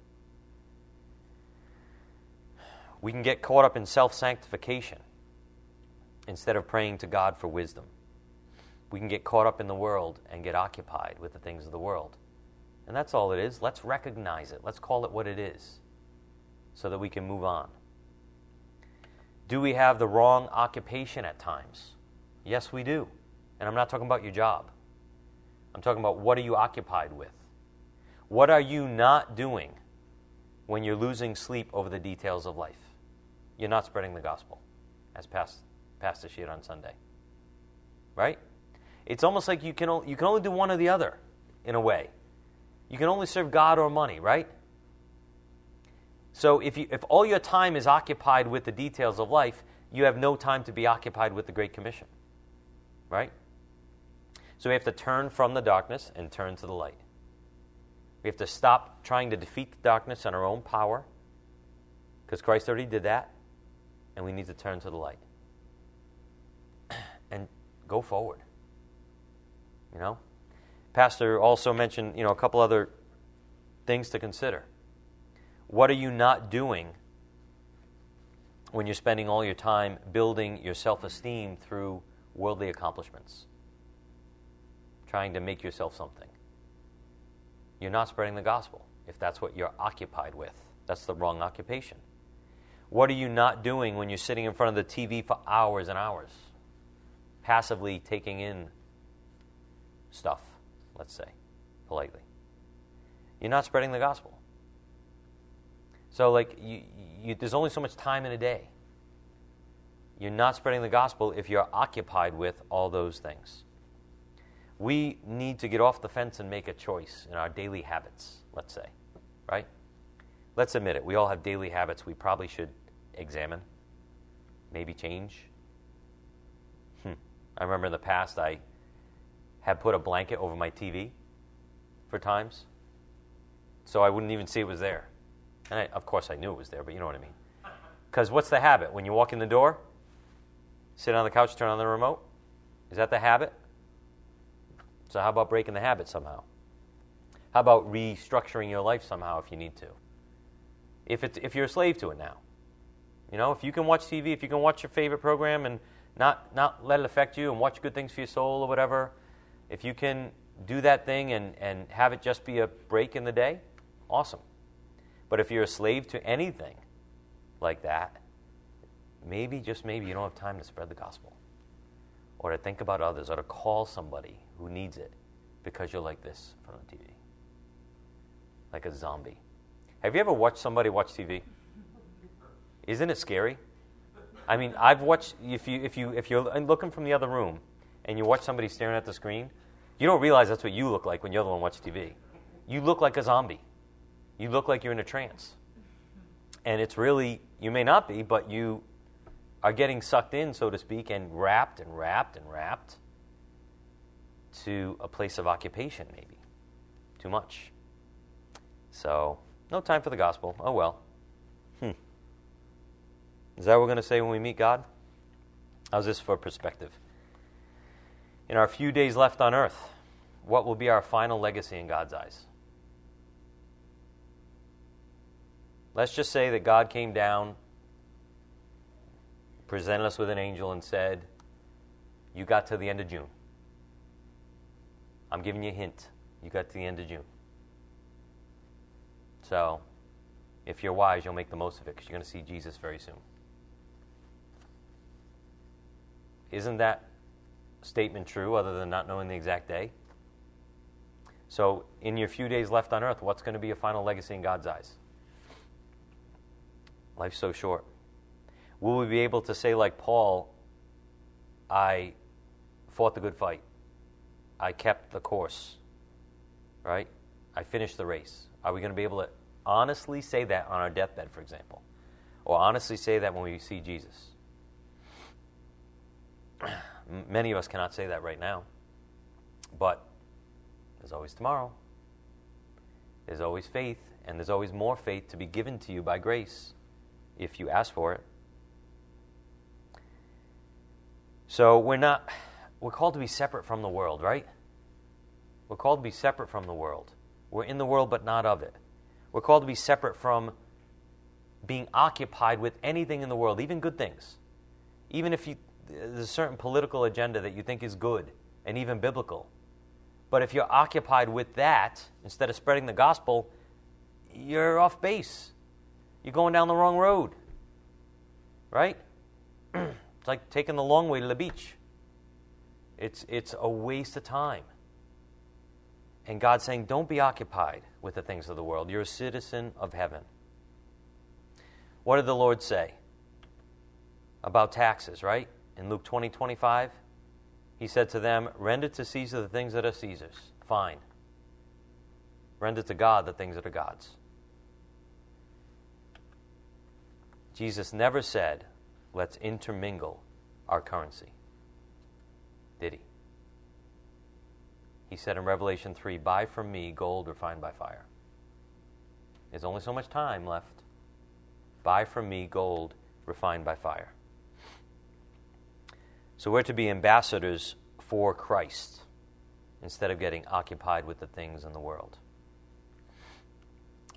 We can get caught up in self sanctification instead of praying to God for wisdom. We can get caught up in the world and get occupied with the things of the world. And that's all it is. Let's recognize it. Let's call it what it is so that we can move on. Do we have the wrong occupation at times? Yes, we do. And I'm not talking about your job. I'm talking about what are you occupied with? What are you not doing when you're losing sleep over the details of life? You're not spreading the gospel, as Pastor, Pastor shared on Sunday. Right? It's almost like you can, you can only do one or the other, in a way. You can only serve God or money, right? So if, you, if all your time is occupied with the details of life, you have no time to be occupied with the Great Commission. Right? So we have to turn from the darkness and turn to the light. We have to stop trying to defeat the darkness in our own power, because Christ already did that, and we need to turn to the light. And go forward. You know? Pastor also mentioned, you know, a couple other things to consider. What are you not doing when you're spending all your time building your self esteem through worldly accomplishments? trying to make yourself something. You're not spreading the gospel. if that's what you're occupied with. That's the wrong occupation. What are you not doing when you're sitting in front of the TV for hours and hours? Passively taking in stuff, let's say, politely. You're not spreading the gospel. So, like, you, you, there's only so much time in a day. You're not spreading the gospel if you're occupied with all those things. We need to get off the fence and make a choice in our daily habits, let's say, right? Let's admit it. We all have daily habits we probably should examine, maybe change. Hmm. I remember in the past I had put a blanket over my TV for times so I wouldn't even see it was there. And I, of course I knew it was there, but you know what I mean. Because what's the habit? When you walk in the door, sit on the couch, turn on the remote? Is that the habit? So, how about breaking the habit somehow? How about restructuring your life somehow if you need to? If, it's, if you're a slave to it now. You know, if you can watch TV, if you can watch your favorite program and not, not let it affect you and watch good things for your soul or whatever, if you can do that thing and, and have it just be a break in the day, awesome. But if you're a slave to anything like that, maybe, just maybe, you don't have time to spread the gospel or to think about others or to call somebody who needs it because you're like this in front of the TV. Like a zombie. Have you ever watched somebody watch TV? Isn't it scary? I mean, I've watched if you if you if you're looking from the other room and you watch somebody staring at the screen, you don't realize that's what you look like when you're the one watching TV. You look like a zombie. You look like you're in a trance. And it's really you may not be, but you are getting sucked in, so to speak, and wrapped and wrapped and wrapped to a place of occupation, maybe. Too much. So, no time for the gospel. Oh well. Hmm. Is that what we're going to say when we meet God? How's this for perspective? In our few days left on earth, what will be our final legacy in God's eyes? Let's just say that God came down, presented us with an angel, and said, You got to the end of June. I'm giving you a hint. You got to the end of June. So, if you're wise, you'll make the most of it because you're going to see Jesus very soon. Isn't that statement true other than not knowing the exact day? So, in your few days left on earth, what's going to be your final legacy in God's eyes? Life's so short. Will we be able to say, like Paul, I fought the good fight? I kept the course, right? I finished the race. Are we going to be able to honestly say that on our deathbed, for example? Or honestly say that when we see Jesus? Many of us cannot say that right now. But there's always tomorrow. There's always faith, and there's always more faith to be given to you by grace if you ask for it. So we're not we're called to be separate from the world, right? We're called to be separate from the world. We're in the world, but not of it. We're called to be separate from being occupied with anything in the world, even good things. Even if you, there's a certain political agenda that you think is good and even biblical. But if you're occupied with that instead of spreading the gospel, you're off base. You're going down the wrong road. Right? it's like taking the long way to the beach. It's, it's a waste of time. And God's saying, don't be occupied with the things of the world. You're a citizen of heaven. What did the Lord say about taxes, right? In Luke 20, 25, he said to them, Render to Caesar the things that are Caesar's. Fine. Render to God the things that are God's. Jesus never said, Let's intermingle our currency did he? He said in Revelation 3 Buy from me gold refined by fire. There's only so much time left. Buy from me gold refined by fire. So we're to be ambassadors for Christ instead of getting occupied with the things in the world,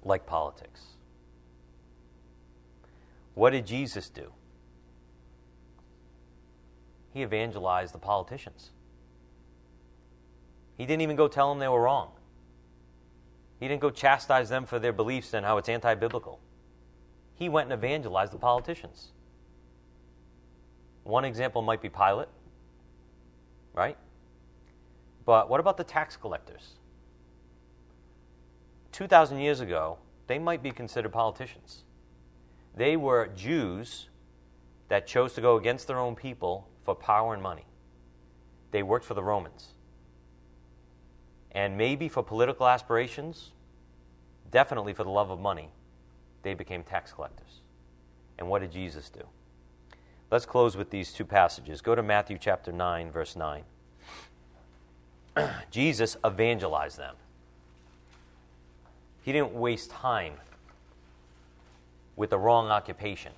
like politics. What did Jesus do? he evangelized the politicians. He didn't even go tell them they were wrong. He didn't go chastise them for their beliefs and how it's anti biblical. He went and evangelized the politicians. One example might be Pilate, right? But what about the tax collectors? 2,000 years ago, they might be considered politicians. They were Jews that chose to go against their own people for power and money. They worked for the Romans. And maybe for political aspirations, definitely for the love of money, they became tax collectors. And what did Jesus do? Let's close with these two passages. Go to Matthew chapter 9, verse 9. Jesus evangelized them. He didn't waste time with the wrong occupation.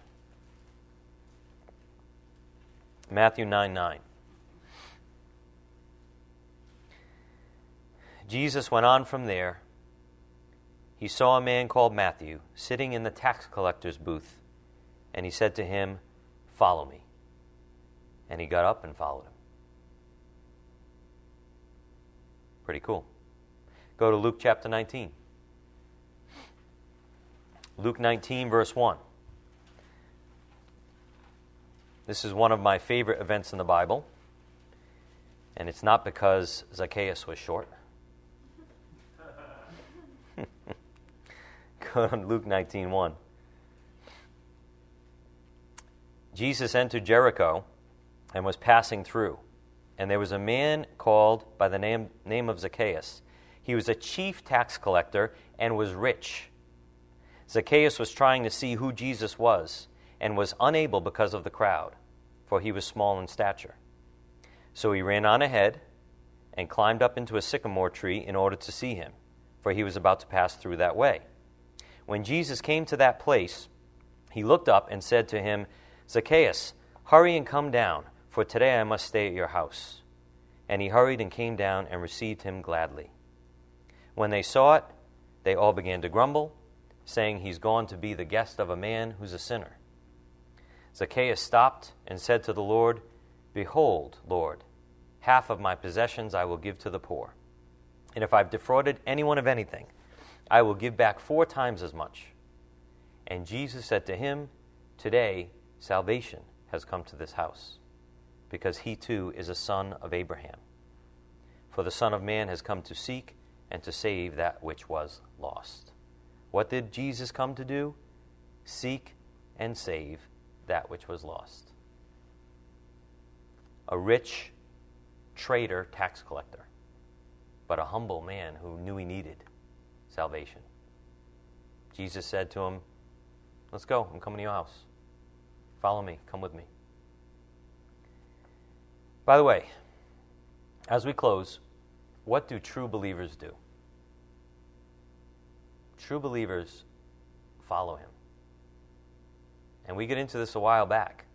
Matthew 9 9. Jesus went on from there. He saw a man called Matthew sitting in the tax collector's booth, and he said to him, Follow me. And he got up and followed him. Pretty cool. Go to Luke chapter 19. Luke 19, verse 1. This is one of my favorite events in the Bible, and it's not because Zacchaeus was short. Go to Luke 19, 1. Jesus entered Jericho and was passing through, and there was a man called by the name, name of Zacchaeus. He was a chief tax collector and was rich. Zacchaeus was trying to see who Jesus was and was unable because of the crowd, for he was small in stature. So he ran on ahead and climbed up into a sycamore tree in order to see him, for he was about to pass through that way. When Jesus came to that place, he looked up and said to him, Zacchaeus, hurry and come down, for today I must stay at your house. And he hurried and came down and received him gladly. When they saw it, they all began to grumble saying he's gone to be the guest of a man who's a sinner. Zacchaeus stopped and said to the Lord, Behold, Lord, half of my possessions I will give to the poor. And if I've defrauded anyone of anything, I will give back four times as much. And Jesus said to him, Today salvation has come to this house, because he too is a son of Abraham. For the Son of Man has come to seek and to save that which was lost. What did Jesus come to do? Seek and save that which was lost. A rich trader, tax collector, but a humble man who knew he needed salvation. Jesus said to him, Let's go. I'm coming to your house. Follow me. Come with me. By the way, as we close, what do true believers do? True believers follow him. And we get into this a while back.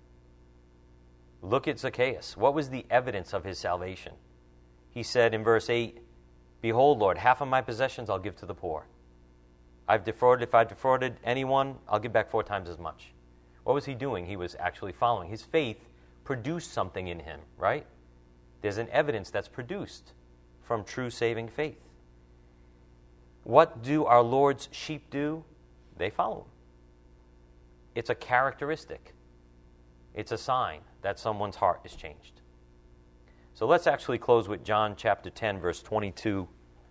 Look at Zacchaeus. What was the evidence of his salvation? He said in verse 8, Behold, Lord, half of my possessions I'll give to the poor. I've defrauded, if I've defrauded anyone, I'll give back four times as much. What was he doing? He was actually following. His faith produced something in him, right? There's an evidence that's produced from true saving faith. What do our Lord's sheep do? They follow him. It's a characteristic, it's a sign that someone's heart is changed. So let's actually close with John chapter 10, verse 22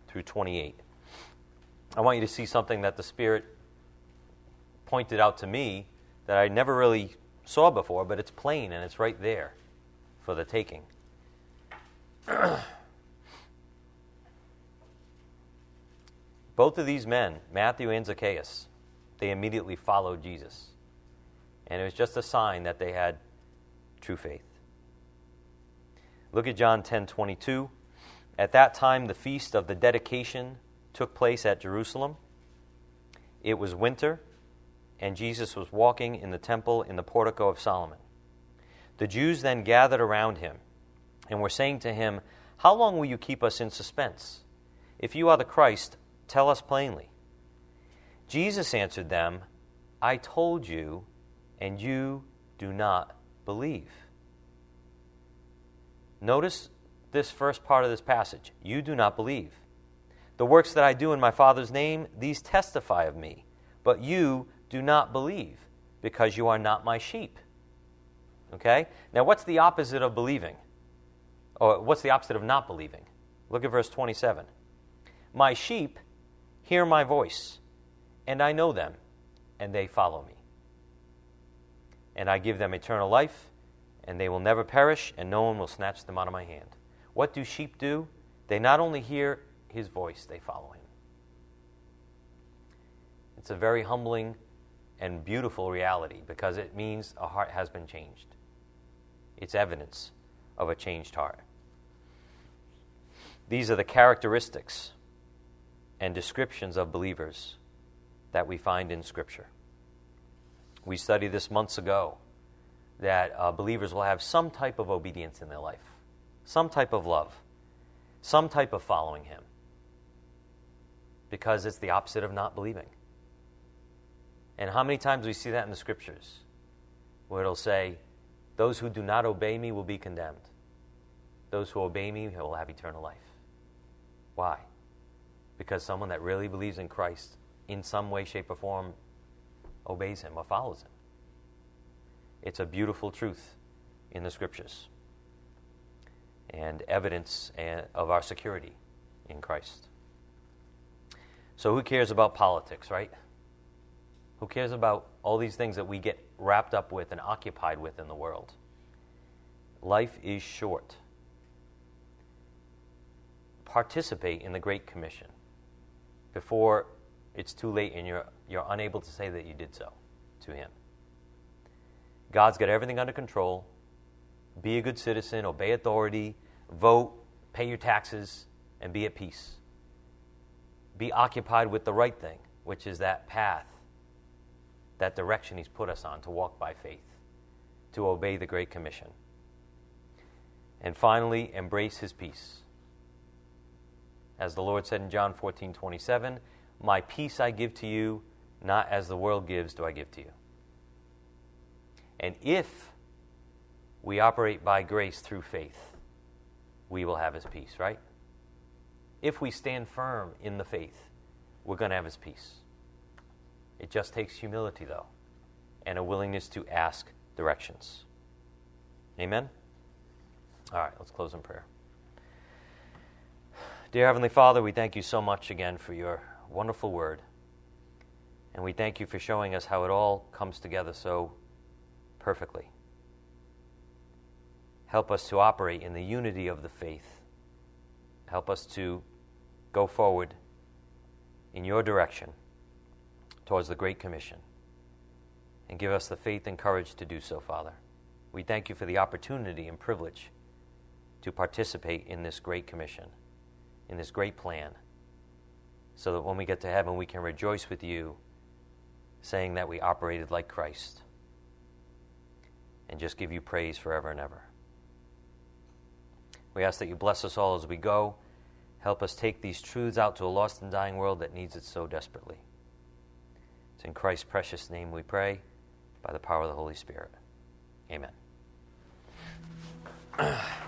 through 28. I want you to see something that the Spirit pointed out to me that I never really saw before, but it's plain and it's right there for the taking. Both of these men, Matthew and Zacchaeus, they immediately followed Jesus. And it was just a sign that they had true faith. Look at John 10 22. At that time, the feast of the dedication took place at Jerusalem. It was winter, and Jesus was walking in the temple in the portico of Solomon. The Jews then gathered around him and were saying to him, How long will you keep us in suspense? If you are the Christ, Tell us plainly. Jesus answered them, I told you, and you do not believe. Notice this first part of this passage. You do not believe. The works that I do in my Father's name, these testify of me. But you do not believe, because you are not my sheep. Okay? Now, what's the opposite of believing? Or what's the opposite of not believing? Look at verse 27. My sheep hear my voice, and I know them, and they follow me. And I give them eternal life, and they will never perish, and no one will snatch them out of my hand. What do sheep do? They not only hear his voice, they follow him. It's a very humbling and beautiful reality because it means a heart has been changed. It's evidence of a changed heart. These are the characteristics and descriptions of believers that we find in Scripture. We studied this months ago that uh, believers will have some type of obedience in their life, some type of love, some type of following Him, because it's the opposite of not believing. And how many times we see that in the Scriptures, where it'll say, Those who do not obey me will be condemned. Those who obey me will have eternal life. Why? Because someone that really believes in Christ in some way, shape, or form obeys him or follows him. It's a beautiful truth in the scriptures and evidence eh, of our security in Christ. So, who cares about politics, right? Who cares about all these things that we get wrapped up with and occupied with in the world? Life is short participate in the Great Commission before it's too late and you're, you're unable to say that you did so to Him. God's got everything under control. Be a good citizen, obey authority, vote, pay your taxes, and be at peace. Be occupied with the right thing, which is that path, that direction He's put us on to walk by faith, to obey the Great Commission. And finally, embrace His peace. As the Lord said in John 14 27, My peace I give to you, not as the world gives, do I give to you. And if we operate by grace through faith, we will have his peace, right? If we stand firm in the faith, we're going to have his peace. It just takes humility, though, and a willingness to ask directions. Amen? All right, let's close in prayer. Dear Heavenly Father, we thank you so much again for your wonderful word. And we thank you for showing us how it all comes together so perfectly. Help us to operate in the unity of the faith. Help us to go forward in your direction towards the Great Commission. And give us the faith and courage to do so, Father. We thank you for the opportunity and privilege to participate in this Great Commission in this great plan so that when we get to heaven, we can rejoice with you, saying that we operated like Christ, and just give you praise forever and ever. We ask that you bless us all as we go. Help us take these truths out to a lost and dying world that needs it so desperately. It's in Christ's precious name we pray, by the power of the Holy Spirit. Amen.